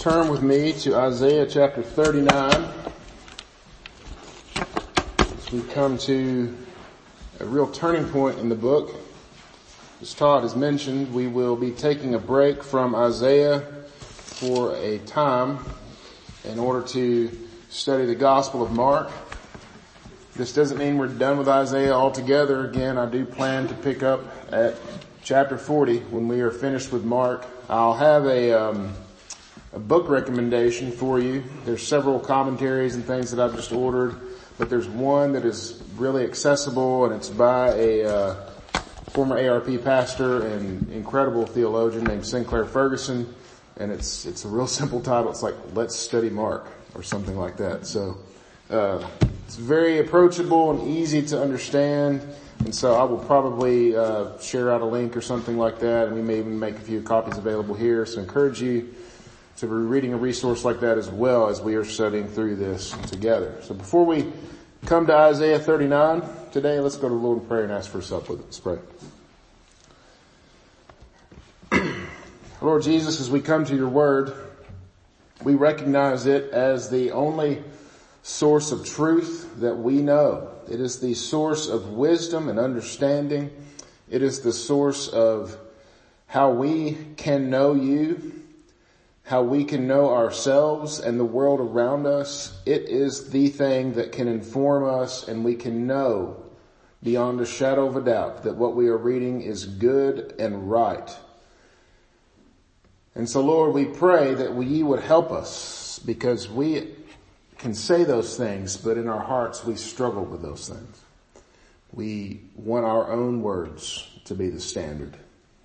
turn with me to Isaiah chapter 39 as we come to a real turning point in the book. As Todd has mentioned, we will be taking a break from Isaiah for a time in order to study the Gospel of Mark. This doesn't mean we're done with Isaiah altogether. Again, I do plan to pick up at chapter 40 when we are finished with Mark. I'll have a, um, a book recommendation for you. There's several commentaries and things that I've just ordered, but there's one that is really accessible and it's by a uh, former ARP pastor and incredible theologian named Sinclair Ferguson. And it's, it's a real simple title. It's like, let's study Mark or something like that. So, uh, it's very approachable and easy to understand. And so I will probably uh, share out a link or something like that, and we may even make a few copies available here. So I encourage you to be reading a resource like that as well as we are studying through this together. So before we come to Isaiah 39 today, let's go to the Lord in prayer and ask for it. Let's pray. Lord Jesus, as we come to your word, we recognize it as the only source of truth that we know. It is the source of wisdom and understanding. It is the source of how we can know you, how we can know ourselves and the world around us. It is the thing that can inform us and we can know beyond a shadow of a doubt that what we are reading is good and right. And so Lord, we pray that ye would help us because we can say those things, but in our hearts we struggle with those things. We want our own words to be the standard.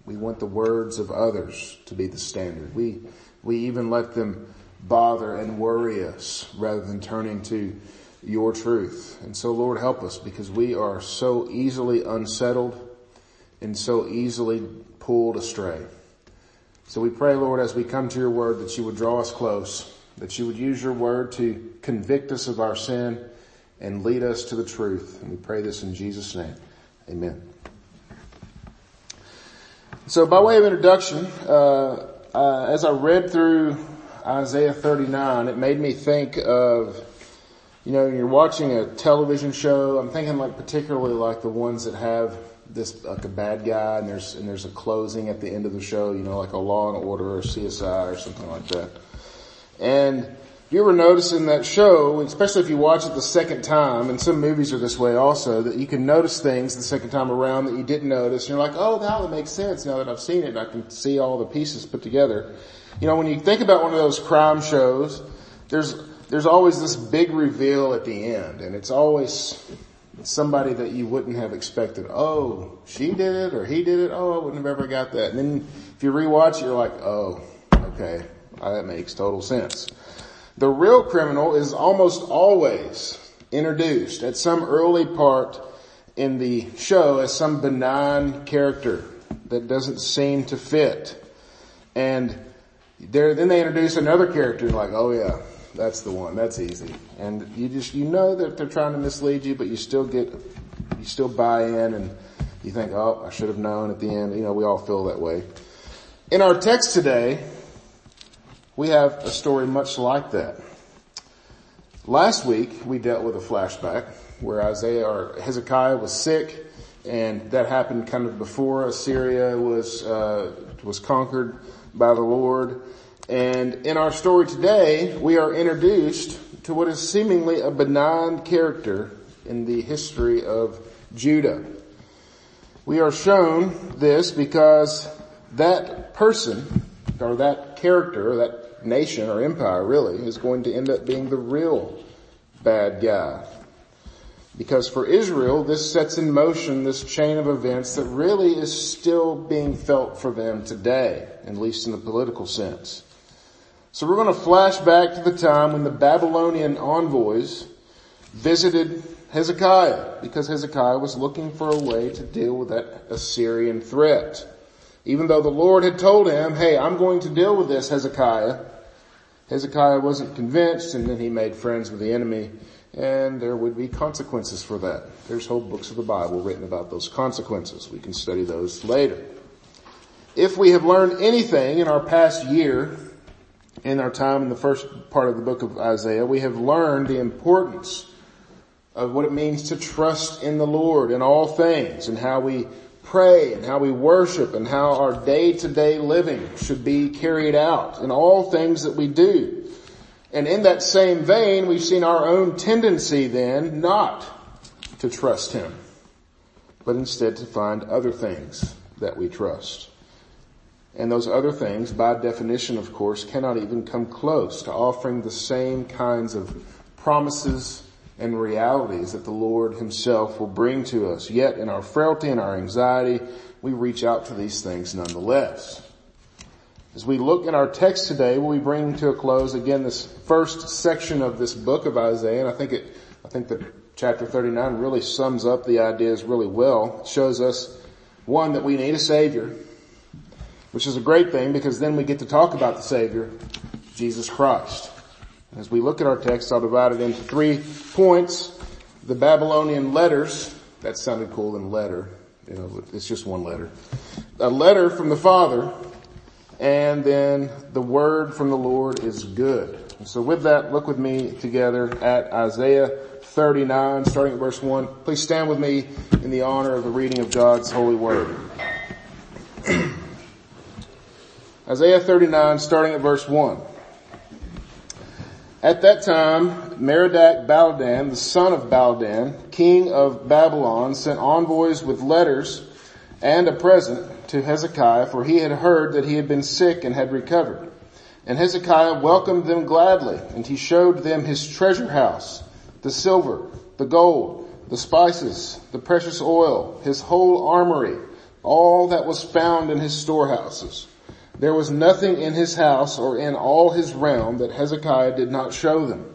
We want the words of others to be the standard. We, we even let them bother and worry us rather than turning to your truth. And so Lord help us because we are so easily unsettled and so easily pulled astray. So we pray Lord as we come to your word that you would draw us close that you would use your word to convict us of our sin and lead us to the truth. And we pray this in Jesus' name. Amen. So by way of introduction, uh, uh, as I read through Isaiah 39, it made me think of, you know, you're watching a television show. I'm thinking like particularly like the ones that have this like a bad guy and there's and there's a closing at the end of the show, you know, like a Law and Order or CSI or something like that. And you ever notice in that show, especially if you watch it the second time, and some movies are this way also, that you can notice things the second time around that you didn't notice. And you're like, oh, now that makes sense now that I've seen it. I can see all the pieces put together. You know, when you think about one of those crime shows, there's, there's always this big reveal at the end, and it's always somebody that you wouldn't have expected. Oh, she did it, or he did it. Oh, I wouldn't have ever got that. And then if you rewatch it, you're like, oh, okay, that makes total sense. The real criminal is almost always introduced at some early part in the show as some benign character that doesn't seem to fit. And then they introduce another character like, oh yeah, that's the one, that's easy. And you just, you know that they're trying to mislead you, but you still get, you still buy in and you think, oh, I should have known at the end. You know, we all feel that way. In our text today, we have a story much like that. Last week we dealt with a flashback where Isaiah or Hezekiah was sick and that happened kind of before Assyria was, uh, was conquered by the Lord. And in our story today, we are introduced to what is seemingly a benign character in the history of Judah. We are shown this because that person, or that character, that nation or empire really is going to end up being the real bad guy. Because for Israel, this sets in motion this chain of events that really is still being felt for them today, at least in the political sense. So we're going to flash back to the time when the Babylonian envoys visited Hezekiah because Hezekiah was looking for a way to deal with that Assyrian threat. Even though the Lord had told him, hey, I'm going to deal with this Hezekiah, Hezekiah wasn't convinced and then he made friends with the enemy and there would be consequences for that. There's whole books of the Bible written about those consequences. We can study those later. If we have learned anything in our past year in our time in the first part of the book of Isaiah, we have learned the importance of what it means to trust in the Lord in all things and how we pray and how we worship and how our day to day living should be carried out in all things that we do. And in that same vein, we've seen our own tendency then not to trust Him, but instead to find other things that we trust. And those other things, by definition of course, cannot even come close to offering the same kinds of promises and realities that the Lord himself will bring to us. Yet in our frailty and our anxiety, we reach out to these things nonetheless. As we look in our text today, we bring to a close again this first section of this book of Isaiah, and I think it, I think that chapter 39 really sums up the ideas really well. It shows us, one, that we need a Savior, which is a great thing because then we get to talk about the Savior, Jesus Christ. As we look at our text, I'll divide it into three points. The Babylonian letters, that sounded cool in letter, you know, it's just one letter. A letter from the Father, and then the word from the Lord is good. So with that, look with me together at Isaiah 39, starting at verse 1. Please stand with me in the honor of the reading of God's holy word. Isaiah 39, starting at verse 1. At that time, Merodach Baladan, the son of Baladan, king of Babylon, sent envoys with letters and a present to Hezekiah, for he had heard that he had been sick and had recovered. And Hezekiah welcomed them gladly, and he showed them his treasure house, the silver, the gold, the spices, the precious oil, his whole armory, all that was found in his storehouses. There was nothing in his house or in all his realm that Hezekiah did not show them.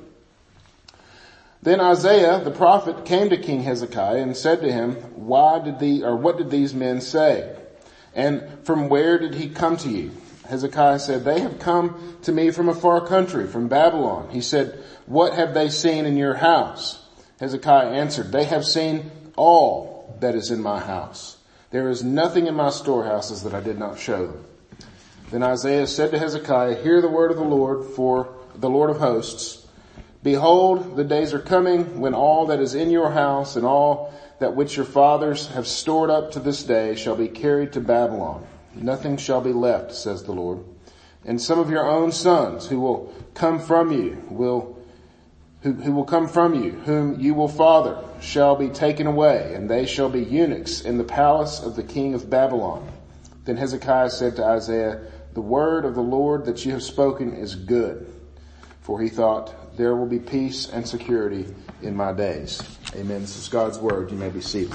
Then Isaiah the prophet came to King Hezekiah and said to him, why did the, or what did these men say? And from where did he come to you? Hezekiah said, they have come to me from a far country, from Babylon. He said, what have they seen in your house? Hezekiah answered, they have seen all that is in my house. There is nothing in my storehouses that I did not show them. Then Isaiah said to Hezekiah, hear the word of the Lord for the Lord of hosts. Behold, the days are coming when all that is in your house and all that which your fathers have stored up to this day shall be carried to Babylon. Nothing shall be left, says the Lord. And some of your own sons who will come from you will, who, who will come from you, whom you will father, shall be taken away, and they shall be eunuchs in the palace of the king of Babylon. Then Hezekiah said to Isaiah, the word of the Lord that you have spoken is good. For he thought, there will be peace and security in my days. Amen. This is God's word. You may be seated.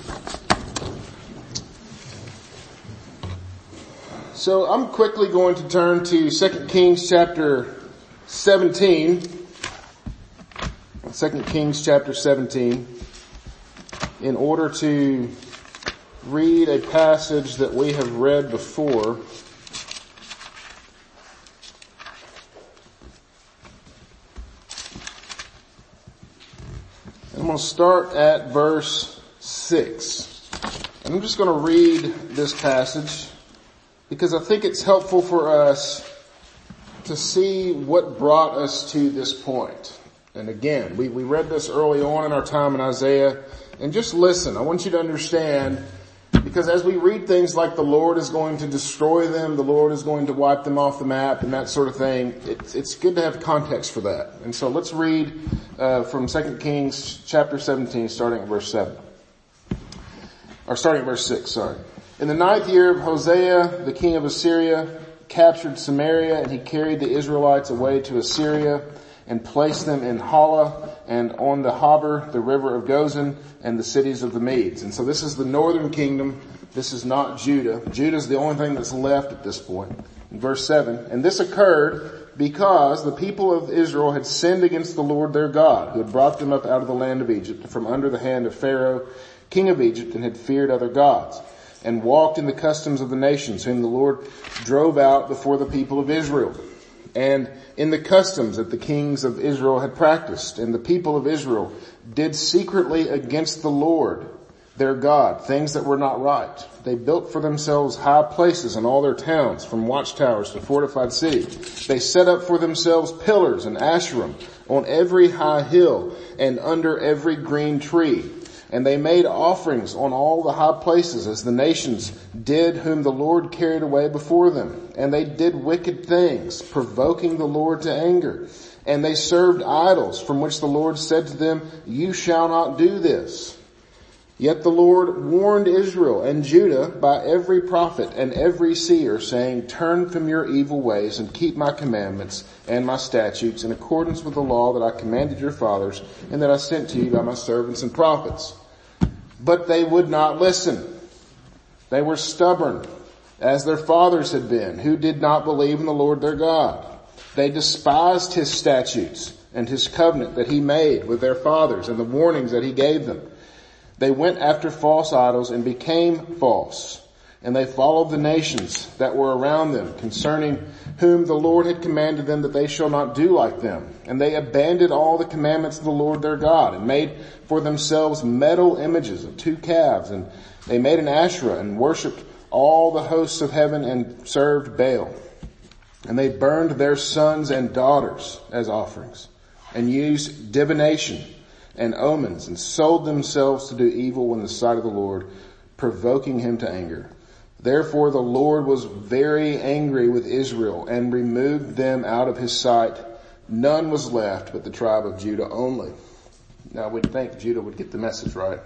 So I'm quickly going to turn to 2 Kings chapter 17. 2 Kings chapter 17 in order to read a passage that we have read before going to start at verse 6. And I'm just going to read this passage because I think it's helpful for us to see what brought us to this point. And again, we, we read this early on in our time in Isaiah and just listen. I want you to understand because as we read things like the Lord is going to destroy them, the Lord is going to wipe them off the map and that sort of thing, it's, it's good to have context for that. And so let's read uh, from 2 Kings chapter 17 starting at verse 7. Or starting at verse 6, sorry. In the ninth year of Hosea, the king of Assyria captured Samaria and he carried the Israelites away to Assyria and placed them in Halah and on the Habor, the river of Gozan, and the cities of the Medes. And so this is the northern kingdom. This is not Judah. Judah is the only thing that's left at this point. In verse 7, and this occurred because the people of Israel had sinned against the Lord their God, who had brought them up out of the land of Egypt from under the hand of Pharaoh, king of Egypt, and had feared other gods, and walked in the customs of the nations, whom the Lord drove out before the people of Israel and in the customs that the kings of Israel had practiced. And the people of Israel did secretly against the Lord. their God, things that were not right. They built for themselves high places in all their towns, from watchtowers to fortified cities. They set up for themselves pillars and asherim on every high hill and under every green tree. And they made offerings on all the high places as the nations did whom the Lord carried away before them. And they did wicked things, provoking the Lord to anger. And they served idols from which the Lord said to them, you shall not do this. Yet the Lord warned Israel and Judah by every prophet and every seer saying, turn from your evil ways and keep my commandments and my statutes in accordance with the law that I commanded your fathers and that I sent to you by my servants and prophets. But they would not listen. They were stubborn as their fathers had been who did not believe in the Lord their God. They despised his statutes and his covenant that he made with their fathers and the warnings that he gave them. They went after false idols and became false. And they followed the nations that were around them concerning whom the Lord had commanded them that they shall not do like them. And they abandoned all the commandments of the Lord their God and made for themselves metal images of two calves. And they made an Asherah and worshipped all the hosts of heaven and served Baal. And they burned their sons and daughters as offerings and used divination and omens and sold themselves to do evil in the sight of the Lord, provoking him to anger. Therefore the Lord was very angry with Israel and removed them out of his sight. None was left but the tribe of Judah only. Now we'd think Judah would get the message right.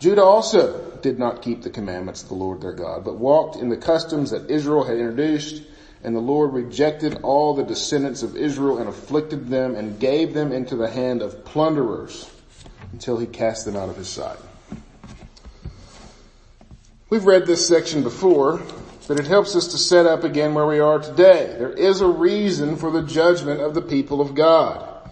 Judah also did not keep the commandments of the Lord their God, but walked in the customs that Israel had introduced and the Lord rejected all the descendants of Israel and afflicted them and gave them into the hand of plunderers until he cast them out of his sight. We've read this section before, but it helps us to set up again where we are today. There is a reason for the judgment of the people of God.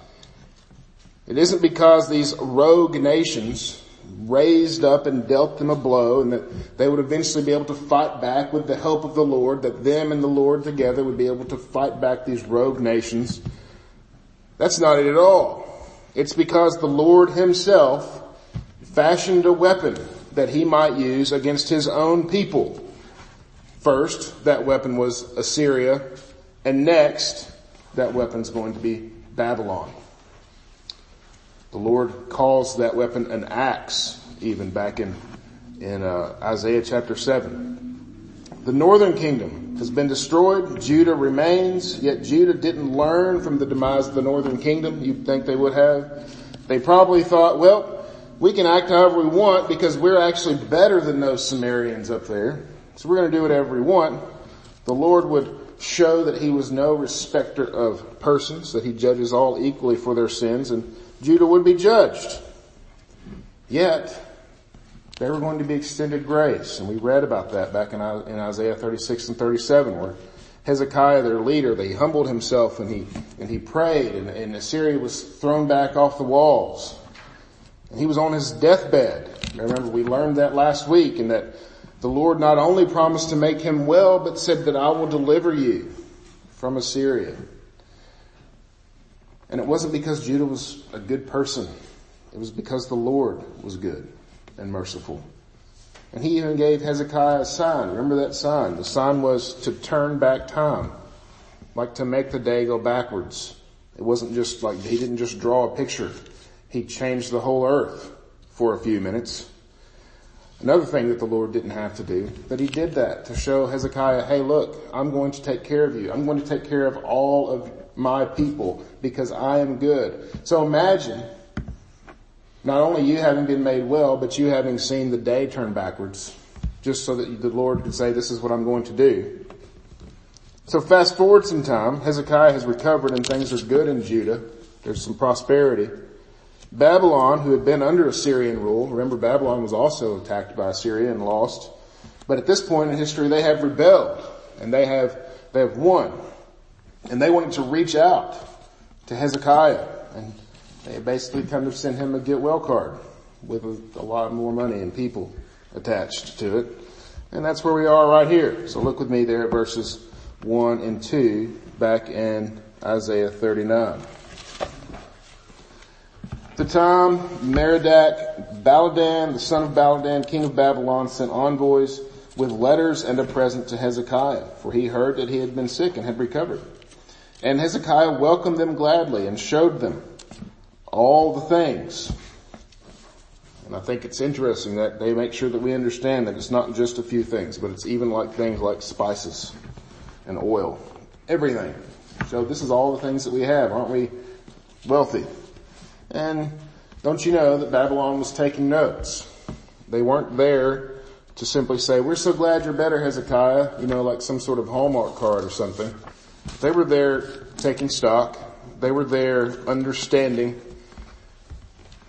It isn't because these rogue nations raised up and dealt them a blow and that they would eventually be able to fight back with the help of the Lord, that them and the Lord together would be able to fight back these rogue nations. That's not it at all. It's because the Lord himself fashioned a weapon that he might use against his own people. First, that weapon was Assyria, and next, that weapon's going to be Babylon. The Lord calls that weapon an axe, even back in, in uh, Isaiah chapter 7. The northern kingdom has been destroyed. Judah remains, yet Judah didn't learn from the demise of the northern kingdom. You'd think they would have. They probably thought, well, we can act however we want because we're actually better than those Samarians up there. So we're going to do whatever we want. The Lord would show that he was no respecter of persons, that he judges all equally for their sins, and Judah would be judged. Yet, they were going to be extended grace, and we read about that back in, Isaiah 36 and 37, where Hezekiah, their leader, they humbled himself and he and he prayed, and, and Assyria was thrown back off the walls. And he was on his deathbed. Remember, we learned that last week, and that the Lord not only promised to make him well, but said that I will deliver you from Assyria. And it wasn't because Judah was a good person. It was because the Lord was good and merciful. And he even gave Hezekiah a sign. Remember that sign? The sign was to turn back time. Like to make the day go backwards. It wasn't just like, he didn't just draw a picture. He changed the whole earth for a few minutes. Another thing that the Lord didn't have to do, but he did that to show Hezekiah, hey look, I'm going to take care of you. I'm going to take care of all of my people because I am good. So imagine not only you having been made well, but you having seen the day turn backwards just so that the Lord could say, this is what I'm going to do. So fast forward some time, Hezekiah has recovered and things are good in Judah. There's some prosperity. Babylon, who had been under Assyrian rule, remember Babylon was also attacked by Assyria and lost. But at this point in history, they have rebelled and they have, they have won. And they wanted to reach out to Hezekiah and they basically come to send him a get well card with a, a lot more money and people attached to it. And that's where we are right here. So look with me there at verses 1 and 2 back in Isaiah 39. The time Merodach Baladan, the son of Baladan, king of Babylon, sent envoys with letters and a present to Hezekiah, for he heard that he had been sick and had recovered. And Hezekiah welcomed them gladly and showed them all the things. And I think it's interesting that they make sure that we understand that it's not just a few things, but it's even like things like spices and oil. Everything. So this is all the things that we have. Aren't we wealthy? And don't you know that Babylon was taking notes? They weren't there to simply say, we're so glad you're better, Hezekiah, you know, like some sort of Hallmark card or something. They were there taking stock. They were there understanding.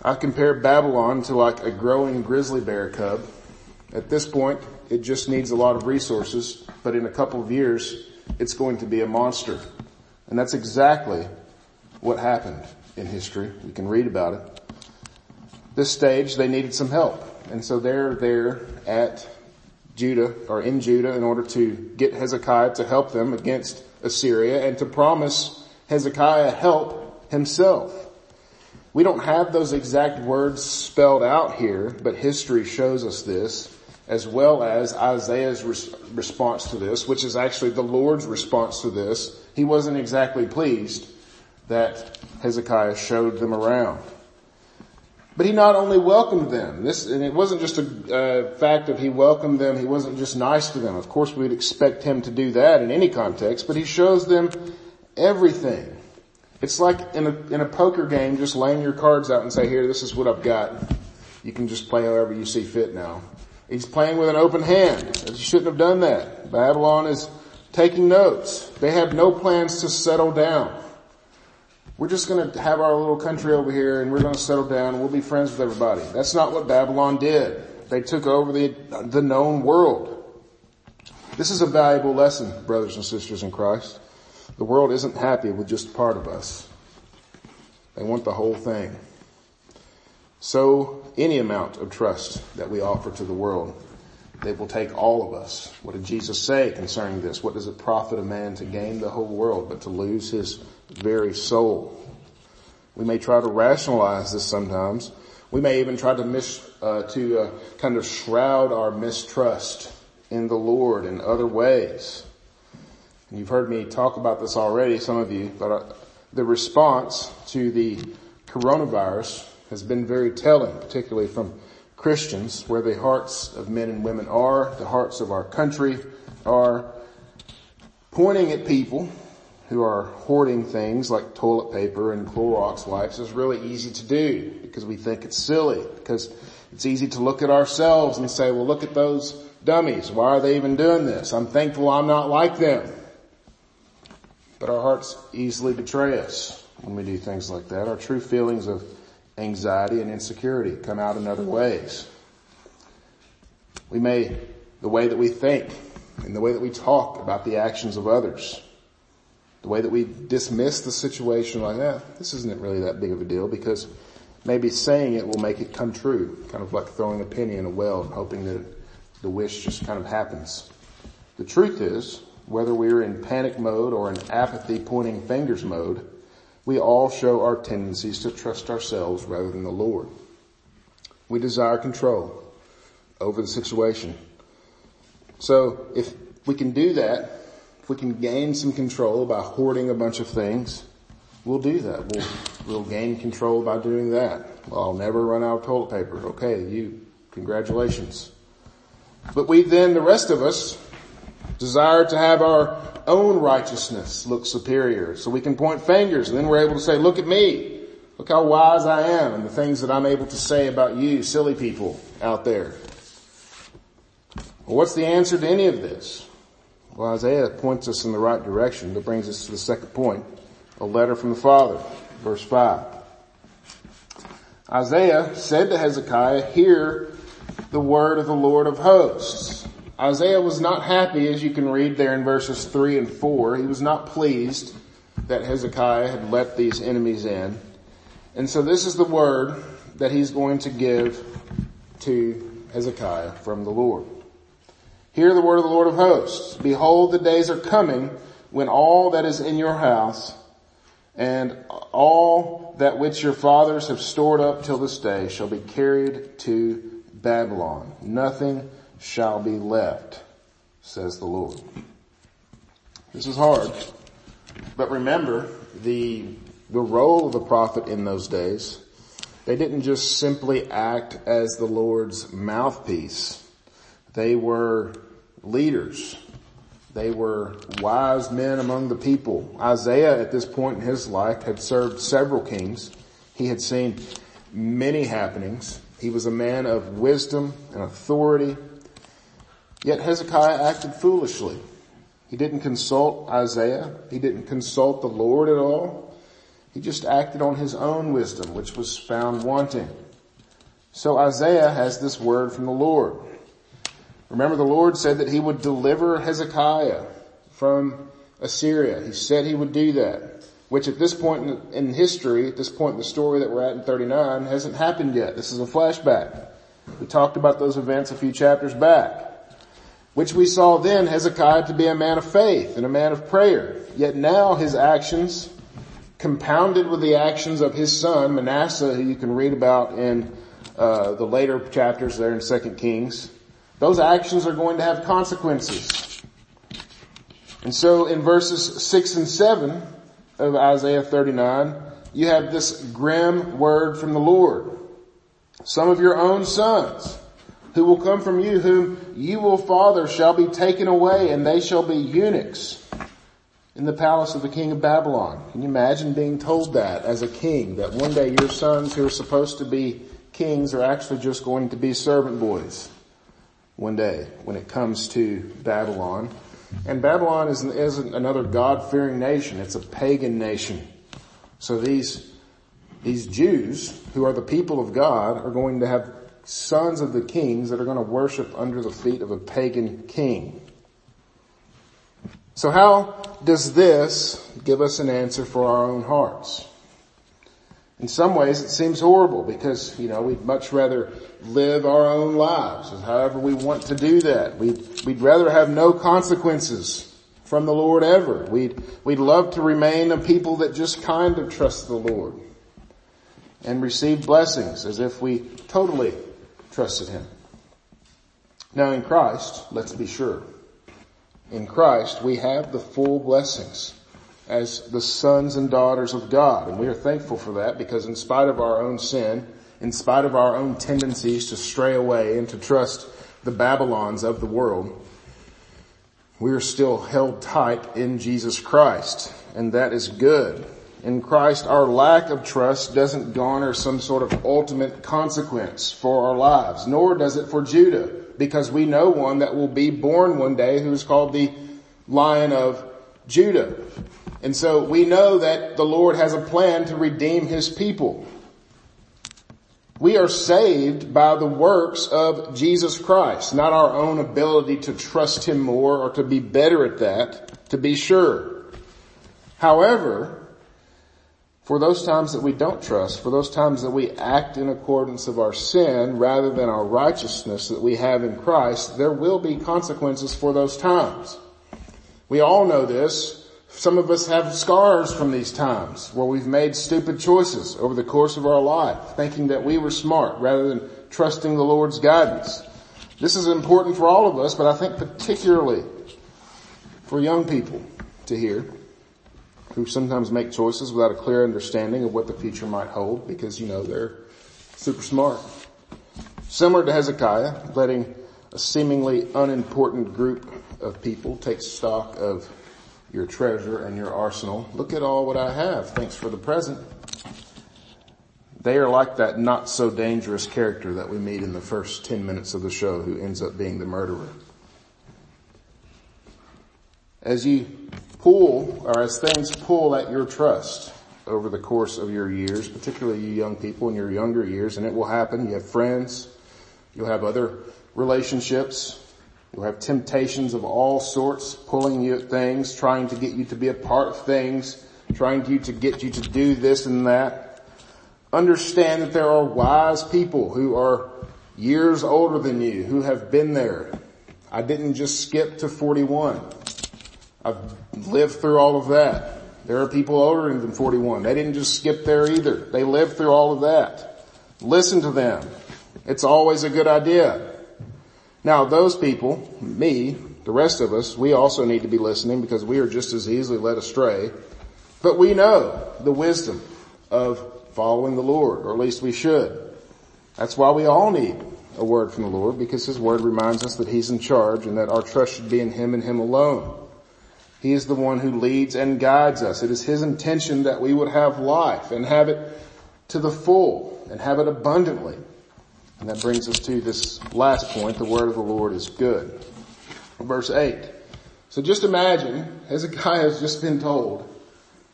I compare Babylon to like a growing grizzly bear cub. At this point, it just needs a lot of resources, but in a couple of years, it's going to be a monster. And that's exactly what happened in history. We can read about it. This stage, they needed some help. And so they're there at Judah, or in Judah, in order to get Hezekiah to help them against Assyria and to promise Hezekiah help himself. We don't have those exact words spelled out here, but history shows us this, as well as Isaiah's res- response to this, which is actually the Lord's response to this. He wasn't exactly pleased that Hezekiah showed them around. But he not only welcomed them, this, and it wasn't just a uh, fact of he welcomed them, he wasn't just nice to them. Of course we'd expect him to do that in any context, but he shows them everything. It's like in a, in a poker game, just laying your cards out and say, here, this is what I've got. You can just play however you see fit now. He's playing with an open hand. You shouldn't have done that. Babylon is taking notes. They have no plans to settle down. We're just going to have our little country over here and we're going to settle down and we'll be friends with everybody. That's not what Babylon did. They took over the, the known world. This is a valuable lesson, brothers and sisters in Christ. The world isn't happy with just part of us. They want the whole thing. So any amount of trust that we offer to the world, they will take all of us. What did Jesus say concerning this? What does it profit a man to gain the whole world but to lose his very soul? We may try to rationalize this sometimes. We may even try to mis, uh, to uh, kind of shroud our mistrust in the Lord in other ways. You've heard me talk about this already, some of you, but uh, the response to the coronavirus has been very telling, particularly from Christians, where the hearts of men and women are, the hearts of our country are, pointing at people who are hoarding things like toilet paper and Clorox wipes is really easy to do because we think it's silly, because it's easy to look at ourselves and say, well look at those dummies. Why are they even doing this? I'm thankful I'm not like them. But our hearts easily betray us when we do things like that. Our true feelings of anxiety and insecurity come out in other ways. We may, the way that we think and the way that we talk about the actions of others, the way that we dismiss the situation like that, this isn't really that big of a deal because maybe saying it will make it come true, kind of like throwing a penny in a well and hoping that the wish just kind of happens. The truth is, whether we're in panic mode or in apathy pointing fingers mode, we all show our tendencies to trust ourselves rather than the Lord. We desire control over the situation. So if we can do that, we can gain some control by hoarding a bunch of things, we'll do that. We'll, we'll gain control by doing that. Well, I'll never run out of toilet paper. Okay, you, congratulations. But we then, the rest of us, desire to have our own righteousness look superior. So we can point fingers and then we're able to say, look at me. Look how wise I am and the things that I'm able to say about you silly people out there. Well, what's the answer to any of this? Well, Isaiah points us in the right direction, but brings us to the second point, a letter from the Father, verse 5. Isaiah said to Hezekiah, hear the word of the Lord of hosts. Isaiah was not happy, as you can read there in verses 3 and 4. He was not pleased that Hezekiah had let these enemies in. And so this is the word that he's going to give to Hezekiah from the Lord. Hear the word of the Lord of hosts. Behold, the days are coming when all that is in your house and all that which your fathers have stored up till this day shall be carried to Babylon. Nothing shall be left, says the Lord. This is hard, but remember the, the role of the prophet in those days. They didn't just simply act as the Lord's mouthpiece. They were leaders. They were wise men among the people. Isaiah at this point in his life had served several kings. He had seen many happenings. He was a man of wisdom and authority. Yet Hezekiah acted foolishly. He didn't consult Isaiah. He didn't consult the Lord at all. He just acted on his own wisdom, which was found wanting. So Isaiah has this word from the Lord. Remember the Lord said that he would deliver Hezekiah from Assyria. He said he would do that, which at this point in, history, at this point in the story that we're at in 39, hasn't happened yet. This is a flashback. We talked about those events a few chapters back, which we saw then Hezekiah to be a man of faith and a man of prayer. Yet now his actions, compounded with the actions of his son Manasseh, who you can read about in uh, the later chapters there in Second Kings, those actions are going to have consequences. And so in verses 6 and 7 of Isaiah 39, you have this grim word from the Lord. Some of your own sons who will come from you whom you will father shall be taken away and they shall be eunuchs in the palace of the king of Babylon. Can you imagine being told that as a king that one day your sons who are supposed to be kings are actually just going to be servant boys? One day when it comes to Babylon. And Babylon is, isn't another God-fearing nation. It's a pagan nation. So these, these Jews, who are the people of God, are going to have sons of the kings that are going to worship under the feet of a pagan king. So how does this give us an answer for our own hearts? In some ways it seems horrible because, you know, we'd much rather live our own lives however we want to do that. We'd, we'd rather have no consequences from the Lord ever. We'd, we'd love to remain a people that just kind of trust the Lord and receive blessings as if we totally trusted Him. Now in Christ, let's be sure, in Christ we have the full blessings as the sons and daughters of God. And we are thankful for that because in spite of our own sin, in spite of our own tendencies to stray away and to trust the Babylons of the world, we are still held tight in Jesus Christ. And that is good. In Christ, our lack of trust doesn't garner some sort of ultimate consequence for our lives, nor does it for Judah, because we know one that will be born one day who is called the Lion of Judah. And so we know that the Lord has a plan to redeem His people. We are saved by the works of Jesus Christ, not our own ability to trust Him more or to be better at that, to be sure. However, for those times that we don't trust, for those times that we act in accordance of our sin rather than our righteousness that we have in Christ, there will be consequences for those times. We all know this some of us have scars from these times where we've made stupid choices over the course of our life, thinking that we were smart rather than trusting the Lord's guidance. This is important for all of us, but I think particularly for young people to hear who sometimes make choices without a clear understanding of what the future might hold because, you know, they're super smart. Similar to Hezekiah, letting a seemingly unimportant group of people take stock of your treasure and your arsenal. Look at all what I have. Thanks for the present. They are like that not so dangerous character that we meet in the first 10 minutes of the show who ends up being the murderer. As you pull, or as things pull at your trust over the course of your years, particularly you young people in your younger years, and it will happen. You have friends, you'll have other relationships, You'll have temptations of all sorts pulling you at things, trying to get you to be a part of things, trying to, to get you to do this and that. Understand that there are wise people who are years older than you, who have been there. I didn't just skip to 41. I've lived through all of that. There are people older than 41. They didn't just skip there either. They lived through all of that. Listen to them. It's always a good idea. Now those people, me, the rest of us, we also need to be listening because we are just as easily led astray. But we know the wisdom of following the Lord, or at least we should. That's why we all need a word from the Lord because His word reminds us that He's in charge and that our trust should be in Him and Him alone. He is the one who leads and guides us. It is His intention that we would have life and have it to the full and have it abundantly. And that brings us to this last point. The word of the Lord is good. Verse 8. So just imagine Hezekiah has just been told,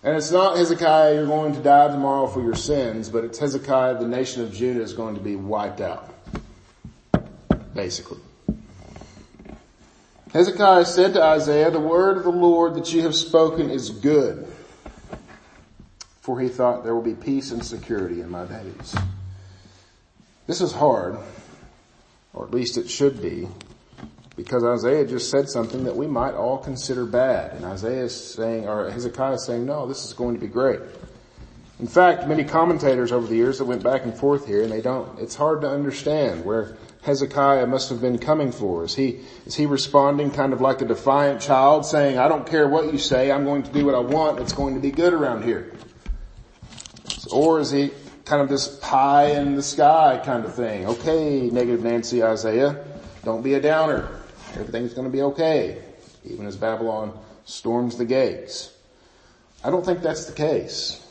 and it's not Hezekiah, you're going to die tomorrow for your sins, but it's Hezekiah, the nation of Judah is going to be wiped out. Basically. Hezekiah said to Isaiah, the word of the Lord that you have spoken is good. For he thought there will be peace and security in my days. This is hard, or at least it should be, because Isaiah just said something that we might all consider bad. And Isaiah is saying, or Hezekiah is saying, no, this is going to be great. In fact, many commentators over the years that went back and forth here, and they don't, it's hard to understand where Hezekiah must have been coming for? Is he, is he responding kind of like a defiant child saying, I don't care what you say, I'm going to do what I want, it's going to be good around here? Or is he kind of this pie in the sky kind of thing? Okay, negative Nancy Isaiah, don't be a downer. Everything's going to be okay, even as Babylon storms the gates. I don't think that's the case.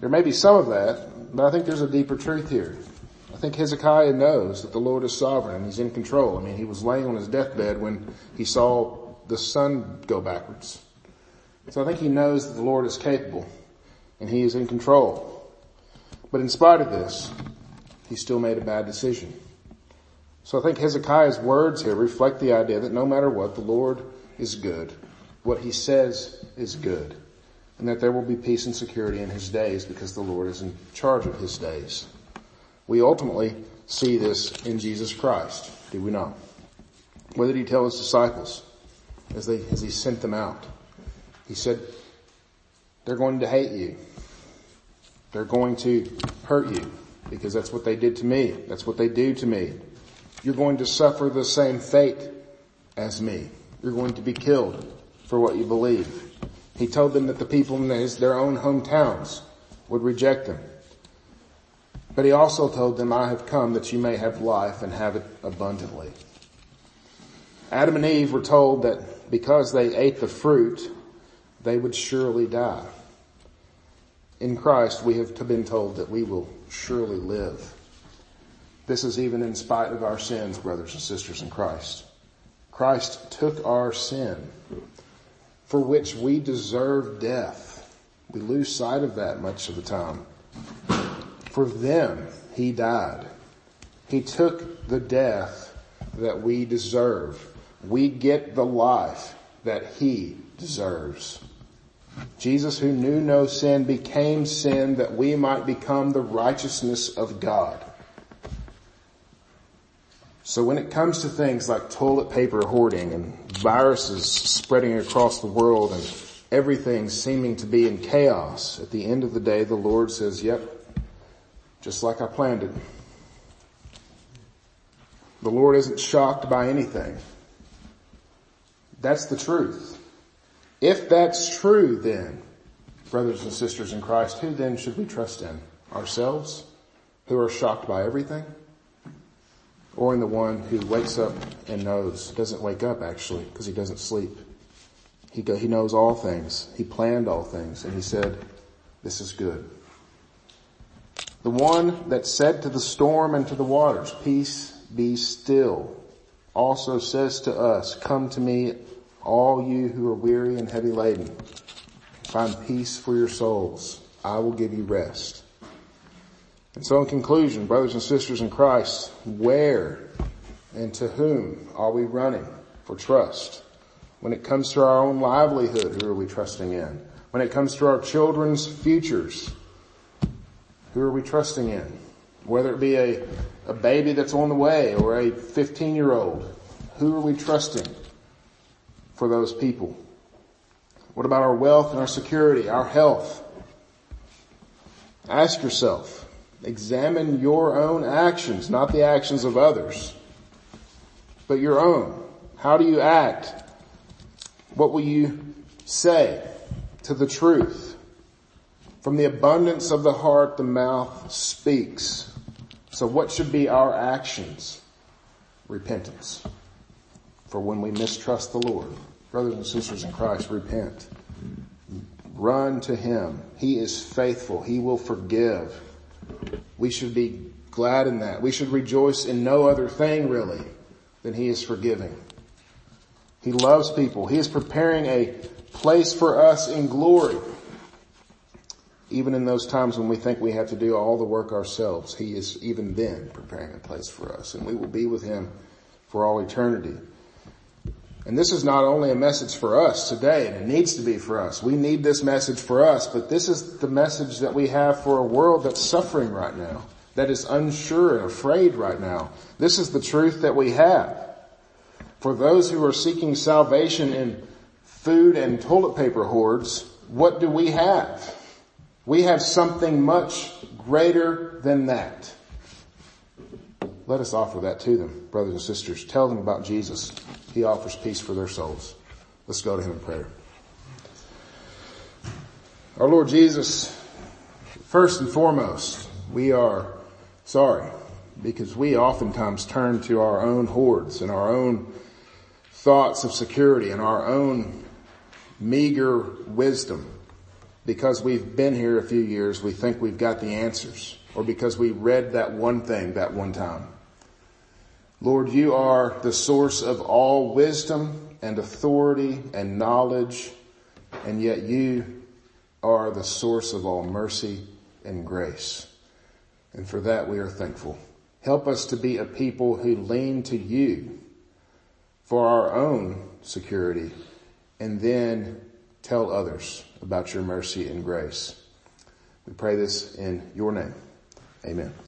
There may be some of that, but I think there's a deeper truth here. I think Hezekiah knows that the Lord is sovereign and he's in control. I mean, he was laying on his deathbed when he saw the sun go backwards. So I think he knows that the Lord is capable and he is in control. But in spite of this, he still made a bad decision. So I think Hezekiah's words here reflect the idea that no matter what, the Lord is good. What he says is good. And that there will be peace and security in his days because the Lord is in charge of his days. We ultimately see this in Jesus Christ, do we not? What did he tell his disciples as they, as he sent them out? He said, they're going to hate you. They're going to hurt you because that's what they did to me. That's what they do to me. You're going to suffer the same fate as me. You're going to be killed for what you believe. He told them that the people in their own hometowns would reject them. But he also told them, I have come that you may have life and have it abundantly. Adam and Eve were told that because they ate the fruit, they would surely die. In Christ, we have been told that we will surely live. This is even in spite of our sins, brothers and sisters in Christ. Christ took our sin for which we deserve death. We lose sight of that much of the time. For them, he died. He took the death that we deserve. We get the life that he deserves. Jesus who knew no sin became sin that we might become the righteousness of God. So when it comes to things like toilet paper hoarding and viruses spreading across the world and everything seeming to be in chaos, at the end of the day the Lord says, yep, just like I planned it. The Lord isn't shocked by anything. That's the truth. If that's true then, brothers and sisters in Christ, who then should we trust in? Ourselves, who are shocked by everything? Or in the one who wakes up and knows, doesn't wake up actually, because he doesn't sleep. He, go, he knows all things. He planned all things and he said, this is good. The one that said to the storm and to the waters, peace be still, also says to us, come to me, all you who are weary and heavy laden. Find peace for your souls. I will give you rest. And so in conclusion, brothers and sisters in Christ, where and to whom are we running for trust? When it comes to our own livelihood, who are we trusting in? When it comes to our children's futures, who are we trusting in? Whether it be a, a baby that's on the way or a 15 year old, who are we trusting for those people? What about our wealth and our security, our health? Ask yourself, examine your own actions, not the actions of others, but your own. How do you act? What will you say to the truth? From the abundance of the heart, the mouth speaks. So what should be our actions? Repentance. For when we mistrust the Lord, brothers and sisters in Christ, repent. Run to Him. He is faithful. He will forgive. We should be glad in that. We should rejoice in no other thing really than He is forgiving. He loves people. He is preparing a place for us in glory. Even in those times when we think we have to do all the work ourselves, He is even then preparing a place for us and we will be with Him for all eternity. And this is not only a message for us today, and it needs to be for us. We need this message for us, but this is the message that we have for a world that's suffering right now, that is unsure and afraid right now. This is the truth that we have. For those who are seeking salvation in food and toilet paper hoards, what do we have? We have something much greater than that. Let us offer that to them, brothers and sisters. Tell them about Jesus. He offers peace for their souls. Let's go to Him in prayer. Our Lord Jesus, first and foremost, we are sorry because we oftentimes turn to our own hoards and our own thoughts of security and our own meager wisdom. Because we've been here a few years, we think we've got the answers or because we read that one thing that one time. Lord, you are the source of all wisdom and authority and knowledge, and yet you are the source of all mercy and grace. And for that we are thankful. Help us to be a people who lean to you for our own security and then tell others about your mercy and grace. We pray this in your name. Amen.